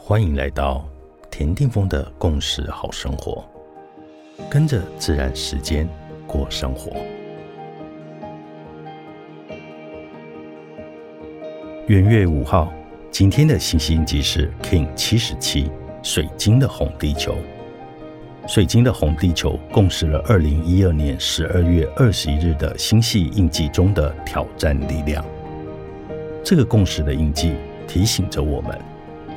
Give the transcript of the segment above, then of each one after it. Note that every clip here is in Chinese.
欢迎来到田定峰的共识好生活，跟着自然时间过生活。元月五号，今天的星星即是 King 七十七，水晶的红地球。水晶的红地球共识了二零一二年十二月二十一日的星系印记中的挑战力量。这个共识的印记提醒着我们。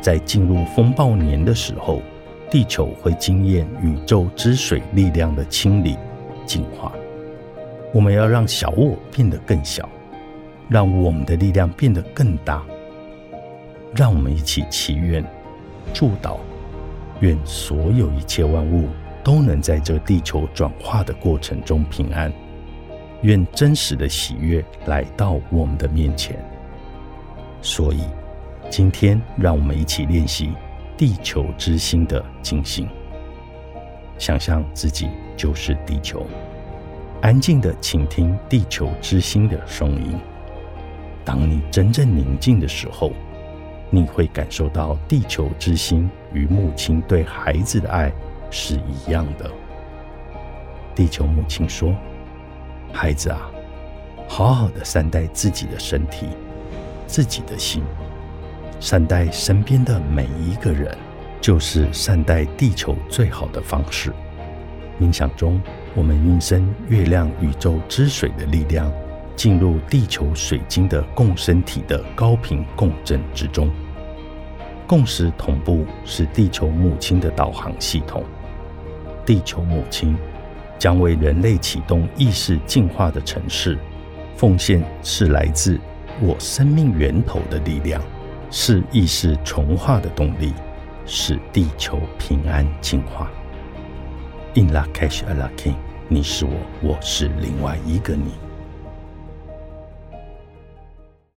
在进入风暴年的时候，地球会经验宇宙之水力量的清理、净化。我们要让小我变得更小，让我们的力量变得更大。让我们一起祈愿、祝祷，愿所有一切万物都能在这地球转化的过程中平安。愿真实的喜悦来到我们的面前。所以。今天，让我们一起练习地球之心的静心。想象自己就是地球，安静的倾听地球之心的声音。当你真正宁静的时候，你会感受到地球之心与母亲对孩子的爱是一样的。地球母亲说：“孩子啊，好好的善待自己的身体，自己的心。”善待身边的每一个人，就是善待地球最好的方式。冥想中，我们运生月亮宇宙之水的力量，进入地球水晶的共生体的高频共振之中。共识同步是地球母亲的导航系统。地球母亲将为人类启动意识进化的城市，奉献是来自我生命源头的力量。是意识重化的动力，使地球平安进化。In la cash a la king，你是我，我是另外一个你。